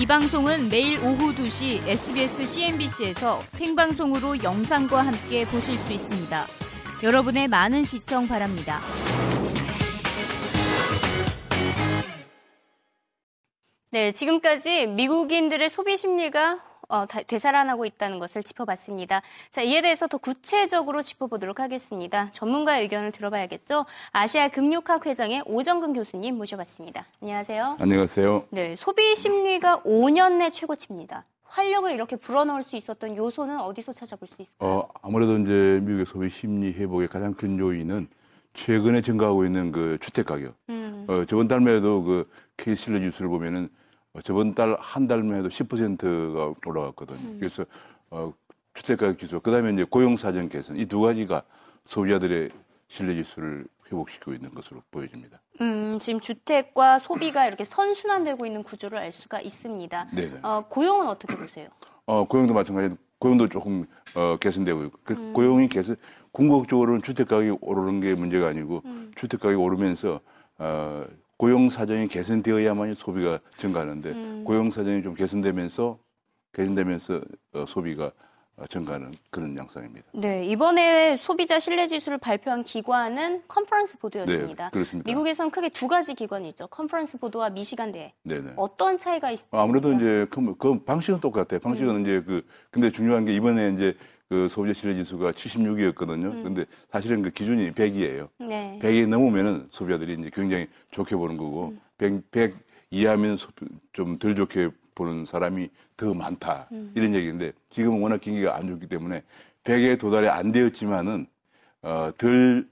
이 방송은 매일 오후 2시 SBS CNBC에서 생방송으로 영상과 함께 보실 수 있습니다. 여러분의 많은 시청 바랍니다. 네, 지금까지 미국인들의 소비 심리가 어, 되살아나고 있다는 것을 짚어봤습니다. 자, 이에 대해서 더 구체적으로 짚어보도록 하겠습니다. 전문가의 의견을 들어봐야겠죠. 아시아 금융학 회장의 오정근 교수님 모셔봤습니다. 안녕하세요. 안녕하세요. 네, 소비 심리가 5년 내 최고치입니다. 활력을 이렇게 불어넣을 수 있었던 요소는 어디서 찾아볼 수 있을까요? 어, 아무래도 이제 미국의 소비 심리 회복의 가장 큰 요인은 최근에 증가하고 있는 그 주택 가격. 음. 어, 저번 달에도 그 케이실러 뉴스를 보면은 어, 저번 달 한 달만 해도 10%가 올라갔거든요. 음. 그래서 어, 주택가격 지수, 그다음에 이제 고용 사정 개선 이 두 가지가 소비자들의 신뢰 지수를 회복시키고 있는 것으로 보여집니다. 음, 지금 주택과 소비가 이렇게 선순환되고 있는 구조를 알 수가 있습니다. 네 어, 고용은 어떻게 보세요? 어, 고용도 마찬가지로 고용도 조금 어, 개선되고 있고 그 음. 고용이 개선 궁극적으로는 주택 가격이 오르는 게 문제가 아니고 음. 주택 가격이 오르면서 어, 고용 사정이 개선되어야만 소비가 증가하는데 음. 고용 사정이 좀 개선되면서 개선되면서 어, 소비가 어, 증가하는 그런 양상입니다. 네, 이번에 소비자 신뢰 지수를 발표한 기관은 컨퍼런스 보드였습니다. 네, 그렇습니다. 미국에서는 크게 두 가지 기관이 있죠. 컨퍼런스 보드와 미시간 대회. 네네. 어떤 차이가 있습니까? 아무래도 이제 그, 그 방식은 똑같아요. 방식은 음. 이제 그 근데 중요한 게 이번에 이제 그 소비자 신뢰 지수가 76이었거든요. 음. 근데 사실은 그 기준이 100이에요. 네. 100이 넘으면은 소비자들이 이제 굉장히 좋게 보는 거고 음. 100, 100 이하면 좀 덜 좋게 보는 사람이 더 많다. 음. 이런 얘기인데 지금은 워낙 경기가 안 좋기 때문에 100에 도달이 안 되었지만은 어, 덜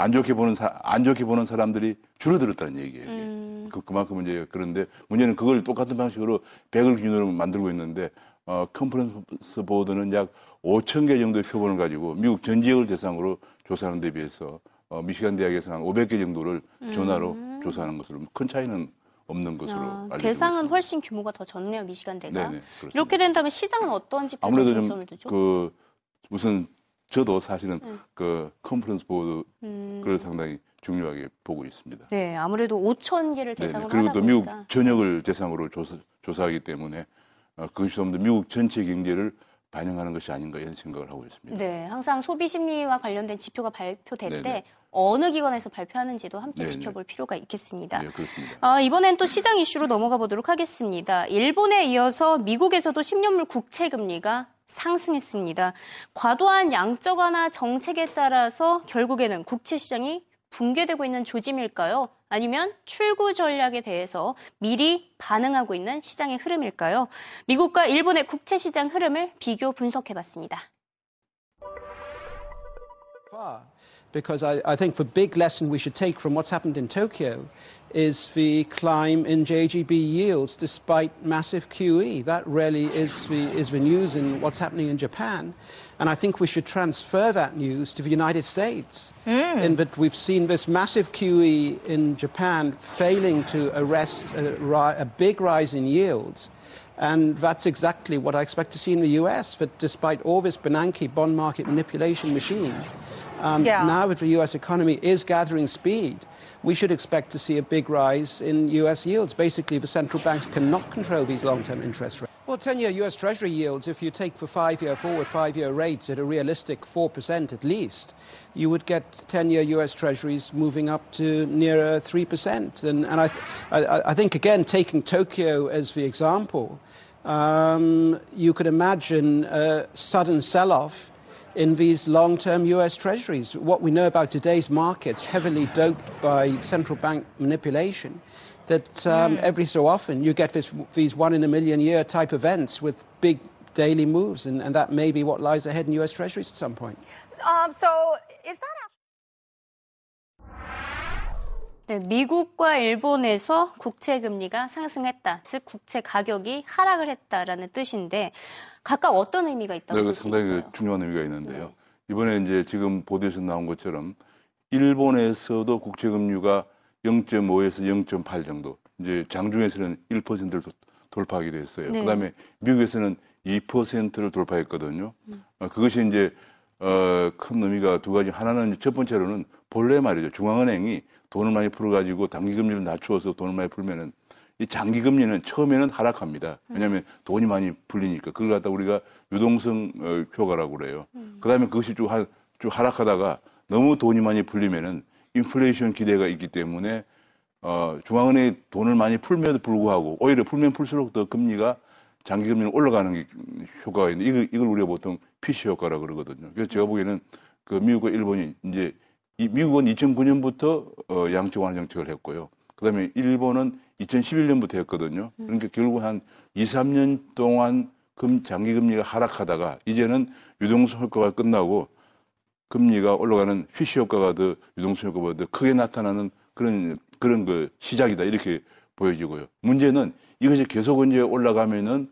안 좋게 보는 사, 안 좋게 보는 사람들이 줄어들었다는 얘기예요. 음. 그, 그만큼 이제 그런데 문제는 그걸 똑같은 방식으로 100을 기준으로 만들고 있는데 어, 컨퍼런스 보드는 약 5천 개 정도의 표본을 가지고 미국 전 지역을 대상으로 조사하는 데 비해서 어, 미시간 대학에서 한 500개 정도를 전화로 음. 조사하는 것으로 큰 차이는 없는 것으로 아, 알려지고 대상은 있습니다. 훨씬 규모가 더 적네요 미시간 대가. 네네, 이렇게 된다면 시장은 어떤 지표에 아무래도 중점을 두죠? 그 무슨 저도 사실은 음. 그 컨퍼런스 보드를 음. 상당히 중요하게 보고 있습니다. 네, 아무래도 5천 개를 대상으로 네네. 그리고 또 미국 전역을 대상으로 조사, 조사하기 때문에 어, 그것이 좀 더 미국 전체 경제를 반영하는 것이 아닌가 이런 생각을 하고 있습니다. 네, 항상 소비 심리와 관련된 지표가 발표될 네네. 때 어느 기관에서 발표하는지도 함께 네네. 지켜볼 필요가 있겠습니다. 네, 그렇습니다. 아, 이번엔 또 시장 이슈로 넘어가 보도록 하겠습니다. 일본에 이어서 미국에서도 10년물 국채 금리가 상승했습니다. 과도한 양적 완화 정책에 따라서 결국에는 국채 시장이 붕괴되고 있는 조짐일까요? 아니면 출구 전략에 대해서 미리 반응하고 있는 시장의 흐름일까요? 미국과 일본의 국채 시장 흐름을 비교 분석해 봤습니다. Because I, I, think the big lesson we should take from what's happened in Tokyo is the climb in JGB yields despite massive QE. That really is the, is the news in what's happening in Japan. And I think we should transfer that news to the United States. Mm. In that we've seen this massive QE in Japan failing to arrest a, a big rise in yields. And that's exactly what I expect to see in the US, that despite all this Bernanke bond market manipulation machine, um, yeah. Now that the U.S. economy is gathering speed, we should expect to see a big rise in U.S. yields. Basically, the central banks cannot control these long-term interest rates. Well, 10-year U.S. Treasury yields, if you take the five-year forward five-year rates at a realistic 4% at least, you would get 10-year U.S. Treasuries moving up to nearer 3%. And, and I, th I, I, think, again, taking Tokyo as the example, um, you could imagine a sudden sell-off in these long-term US treasuries. What we know about today's markets, heavily doped by central bank manipulation, that um, mm. every so often you get this, these one in a million year type events with big daily moves, and, and that may be what lies ahead in US treasuries at some point. Um, so is that 네, 미국과 일본에서 국채 금리가 상승했다. 즉 국채 가격이 하락을 했다라는 뜻인데 각각 어떤 의미가 있다고 네, 상당히 그 중요한 의미가 있는데요. 네. 이번에 이제 지금 보도에서 나온 것처럼 일본에서도 국채 금리가 0.5에서 0.8 정도, 이제 장중에서는 1%를 돌파하게 됐어요. 네. 그다음에 미국에서는 2%를 돌파했거든요. 음. 어, 그것이 이제 어, 큰 의미가 두 가지. 하나는 첫 번째로는 본래 말이죠. 중앙은행이 돈을 많이 풀어가지고 단기금리를 낮추어서 돈을 많이 풀면은 이 장기 금리는 처음에는 하락합니다. 왜냐하면 돈이 많이 풀리니까 그걸 갖다 우리가 유동성 어, 효과라고 그래요. 음. 그 다음에 그것이 쭉, 하, 쭉 하락하다가 너무 돈이 많이 풀리면은 인플레이션 기대가 있기 때문에 어, 중앙은행이 돈을 많이 풀면도 불구하고 오히려 풀면 풀수록 더 금리가 장기 금리는 올라가는 게 효과가 있는데 이걸, 이걸 우리가 보통 피시 효과라 고 그러거든요. 그래서 제가 보기에는 그 미국과 일본이 이제 이 미국은 2009년부터 어, 양적 완화 정책을 했고요. 그다음에 일본은 2011년부터 했거든요. 그러니까 결국 한 2, 3년 동안 금 장기 금리가 하락하다가 이제는 유동성 효과가 끝나고 금리가 올라가는 휘시 효과가 더 유동성 효과보다 더 크게 나타나는 그런 그런 그 시작이다 이렇게 보여지고요. 문제는 이것이 계속 이제 올라가면은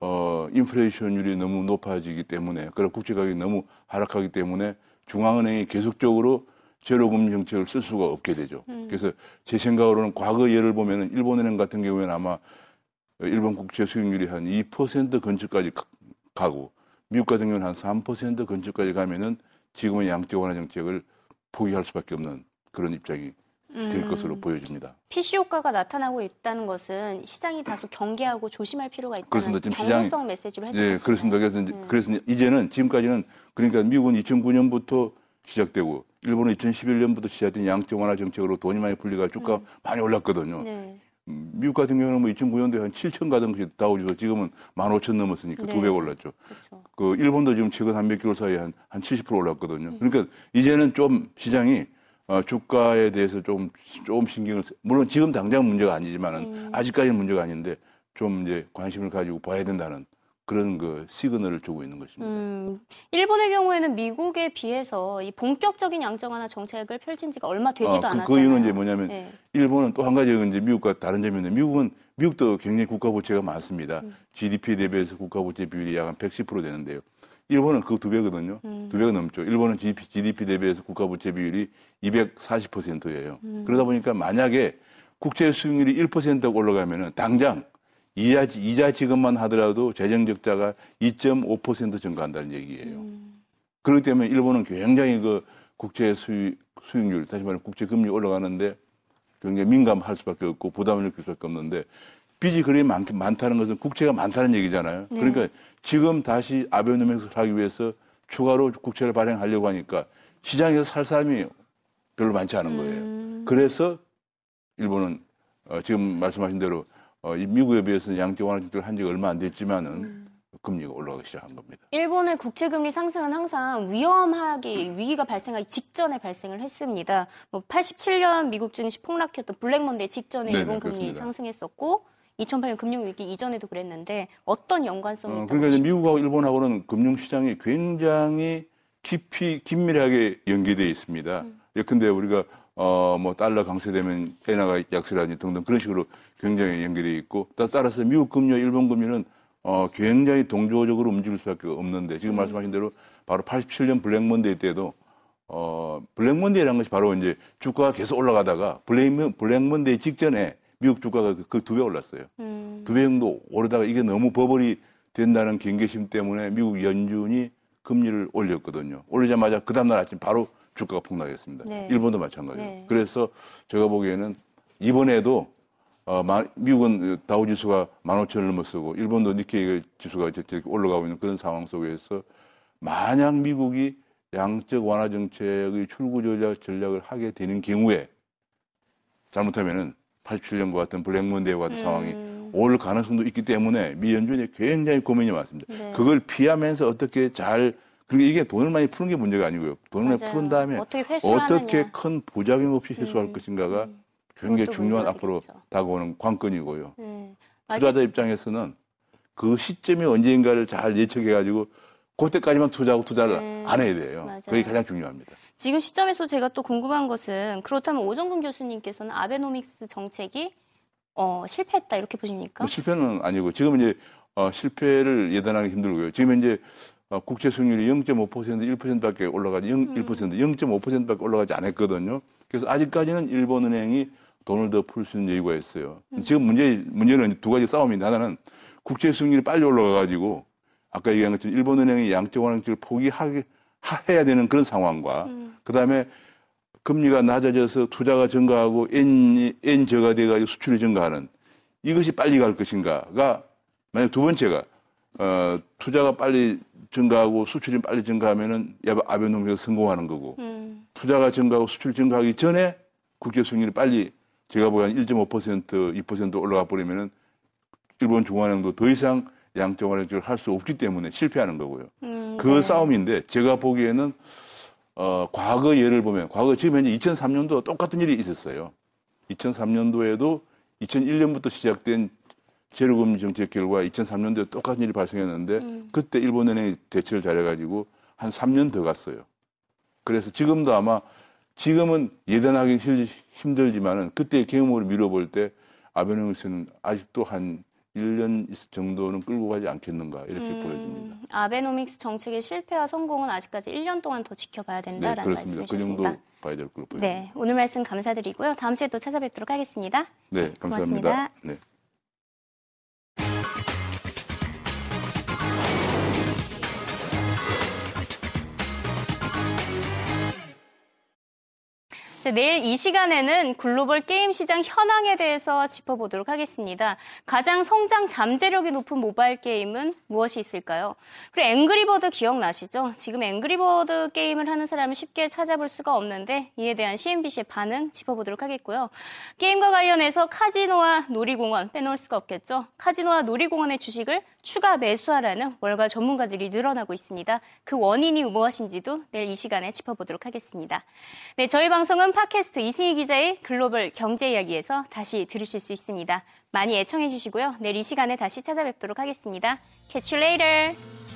어 인플레이션율이 너무 높아지기 때문에 그런 국제 가격이 너무 하락하기 때문에 중앙은행이 계속적으로 제로금리 정책을 쓸 수가 없게 되죠. 음. 그래서 제 생각으로는 과거 예를 보면은 일본은행 같은 경우에는 아마 일본 국채 수익률이 한 2% 근처까지 가고 미국 같은 경우는 한 3% 근처까지 가면은 지금의 양적 완화 정책을 포기할 수밖에 없는 그런 입장이 될 음. 것으로 보여집니다. PC 효과가 나타나고 있다는 것은 시장이 다소 경계하고 조심할 필요가 있다는 경고성 메시지로 해석하시나요? 네, 그렇습니다. 그래서, 음. 그래서 이제는 지금까지는 그러니까 미국은 2009년부터 시작되고 일본은 2011년부터 시작된 양적 완화 정책으로 돈이 많이 풀리가 주가 음. 많이 올랐거든요. 네. 음, 미국 같은 경우는 뭐 2009년도에 한 7천 가던 것이 다우지수 지금은 15,000 넘었으니까 두배 올랐죠. 그렇죠. 그 일본도 지금 최근 한 몇 개월 사이에 한, 한 70% 올랐거든요. 음. 그러니까 이제는 좀 시장이 어, 주가에 대해서 좀, 좀 신경을, 물론 지금 당장 문제가 아니지만은 음. 아직까지는 문제가 아닌데 좀 이제 관심을 가지고 봐야 된다는 그런 그 시그널을 주고 있는 것입니다. 음, 일본의 경우에는 미국에 비해서 이 본격적인 양적 완화 정책을 펼친 지가 얼마 되지도 아, 그, 않았잖아요. 그 이유는 이제 뭐냐면 네. 일본은 또 한 가지 이제 미국과 다른 점이 있는데 미국은 미국도 굉장히 국가 부채가 많습니다. 음. GDP 대비해서 국가 부채 비율이 약 한 110% 되는데요. 일본은 그 두 배거든요. 음. 두 배가 넘죠. 일본은 GDP, GDP 대비해서 국가 부채 비율이 240%예요. 음. 그러다 보니까 만약에 국채 수익률이 1%가 올라가면은 당장 이자, 이자 지급만 하더라도 재정 적자가 2.5% 증가한다는 얘기예요. 음. 그렇기 때문에 일본은 굉장히 그 국채 수익, 수익률, 다시 말하면 국채 금리 올라가는데 굉장히 민감할 수밖에 없고 부담을 느낄 수밖에 없는데 빚이 그리 많, 많다는 것은 국채가 많다는 얘기잖아요. 네. 그러니까 지금 다시 아베 노믹스를 하기 위해서 추가로 국채를 발행하려고 하니까 시장에서 살 사람이 별로 많지 않은 거예요. 음. 그래서 일본은 어, 지금 말씀하신 대로 어, 이 미국에 비해서는 양적 완화 정책을 한 지가 얼마 안 됐지만은 음. 금리가 올라가기 시작한 겁니다. 일본의 국채 금리 상승은 항상 위험하게 위기가 발생하기 직전에 발생을 했습니다. 뭐 87년 미국 증시 폭락했던 블랙먼데이 직전에 네네, 일본 금리 그렇습니다. 상승했었고 2008년 금융위기 이전에도 그랬는데 어떤 연관성이 어, 그러니까 미국하고 일본하고는 금융시장이 굉장히 깊이 긴밀하게 연계되어 있습니다. 음. 예컨대 우리가 어, 뭐, 달러 강세되면 엔화가 약세라든지 등등 그런 식으로 굉장히 연결되어 있고, 따라서 미국 금리와 일본 금리는 어, 굉장히 동조적으로 움직일 수밖에 없는데, 지금 음. 말씀하신 대로 바로 87년 블랙먼데이 때도, 어, 블랙먼데이라는 것이 바로 이제 주가가 계속 올라가다가 블랙, 블랙먼데이 직전에 미국 주가가 그 두배 그 올랐어요. 음. 두배 정도 오르다가 이게 너무 버블이 된다는 경계심 때문에 미국 연준이 금리를 올렸거든요. 올리자마자 그 다음날 아침 바로 주가가 폭락했습니다. 네. 일본도 마찬가지예요. 네. 그래서 제가 보기에는 이번에도 어, 미국은 다우 지수가 15,000을 넘었고 일본도 니케이 지수가 이렇게 올라가고 있는 그런 상황 속에서 만약 미국이 양적 완화 정책의 출구 조작 전략을 하게 되는 경우에 잘못하면은 87년과 같은 블랙몬데이와 같은 음. 상황이 올 가능성도 있기 때문에 미 연준이 굉장히 고민이 많습니다. 네. 그걸 피하면서 어떻게 잘 그러니까 이게 돈을 많이 푸는 게 문제가 아니고요. 돈을 맞아요. 많이 푸는 다음에 어떻게, 어떻게 큰 부작용 없이 회수할 음. 것인가가 음. 굉장히 중요한 앞으로 다가오는 관건이고요. 네. 투자자 입장에서는 그 시점이 언제인가를 잘 예측해가지고 그때까지만 투자하고 투자를 네. 안 해야 돼요. 맞아요. 그게 가장 중요합니다. 지금 시점에서 제가 또 궁금한 것은 그렇다면 오정근 교수님께서는 아베노믹스 정책이 어, 실패했다 이렇게 보십니까? 뭐 실패는 아니고 지금 이제 어, 실패를 예단하기 힘들고요. 지금 이제 어, 국채 수익률이 0.5% 1%밖에 올라가지 0, 음. 1% 0.5%밖에 올라가지 않았거든요. 그래서 아직까지는 일본은행이 돈을 더 풀 수 있는 여유가 있어요. 음. 지금 문제 문제는 두 가지 싸움인데 하나는 국채 수익률이 빨리 올라가 가지고 아까 얘기한 것처럼 일본은행이 양적 완화정책을 포기하게 해야 되는 그런 상황과 음. 그다음에 금리가 낮아져서 투자가 증가하고 엔이 엔 저가 돼가지고 수출이 증가하는 이것이 빨리 갈 것인가가 만약 두 번째가 어, 투자가 빨리 증가하고 수출이 빨리 증가하면은 아베노믹스 성공하는 거고 음. 투자가 증가하고 수출 증가하기 전에 국제 수익률이 빨리 제가 보기엔 1.5% 2% 올라가 버리면은 일본 중앙은행도 더 이상 양적 완화를 할 수 없기 때문에 실패하는 거고요. 음, 그 네. 싸움인데 제가 보기에는 어, 과거 예를 보면 과거 지금 현재 2003년도 똑같은 일이 있었어요. 2003년도에도 2001년부터 시작된 제로금리 정책 결과 2003년도에 똑같은 일이 발생했는데 음. 그때 일본은행이 대처를 잘해가지고 한 3년 더 갔어요. 그래서 지금도 아마 지금은 예단하기 힘들지만은 그때 경험으로 미뤄볼 때 아베노믹스는 아직도 한 1년 정도는 끌고 가지 않겠는가 이렇게 음, 보여집니다. 아베노믹스 정책의 실패와 성공은 아직까지 1년 동안 더 지켜봐야 된다라는 네, 그렇습니다. 말씀이셨습니다. 그 정도 봐야 될 걸로 보입니다. 네, 오늘 말씀 감사드리고요. 다음 주에 또 찾아뵙도록 하겠습니다. 네, 감사합니다. 고맙습니다. 네. 내일 이 시간에는 글로벌 게임 시장 현황에 대해서 짚어보도록 하겠습니다. 가장 성장 잠재력이 높은 모바일 게임은 무엇이 있을까요? 그리고 앵그리버드 기억나시죠? 지금 앵그리버드 게임을 하는 사람을 쉽게 찾아볼 수가 없는데 이에 대한 CNBC의 반응 짚어보도록 하겠고요. 게임과 관련해서 카지노와 놀이공원 빼놓을 수가 없겠죠. 카지노와 놀이공원의 주식을 추가 매수하라는 월가 전문가들이 늘어나고 있습니다. 그 원인이 무엇인지도 내일 이 시간에 짚어보도록 하겠습니다. 네, 저희 방송은 팟캐스트 이승희 기자의 글로벌 경제 이야기에서 다시 들으실 수 있습니다. 많이 애청해 주시고요. 내일 이 시간에 다시 찾아뵙도록 하겠습니다. Catch you later!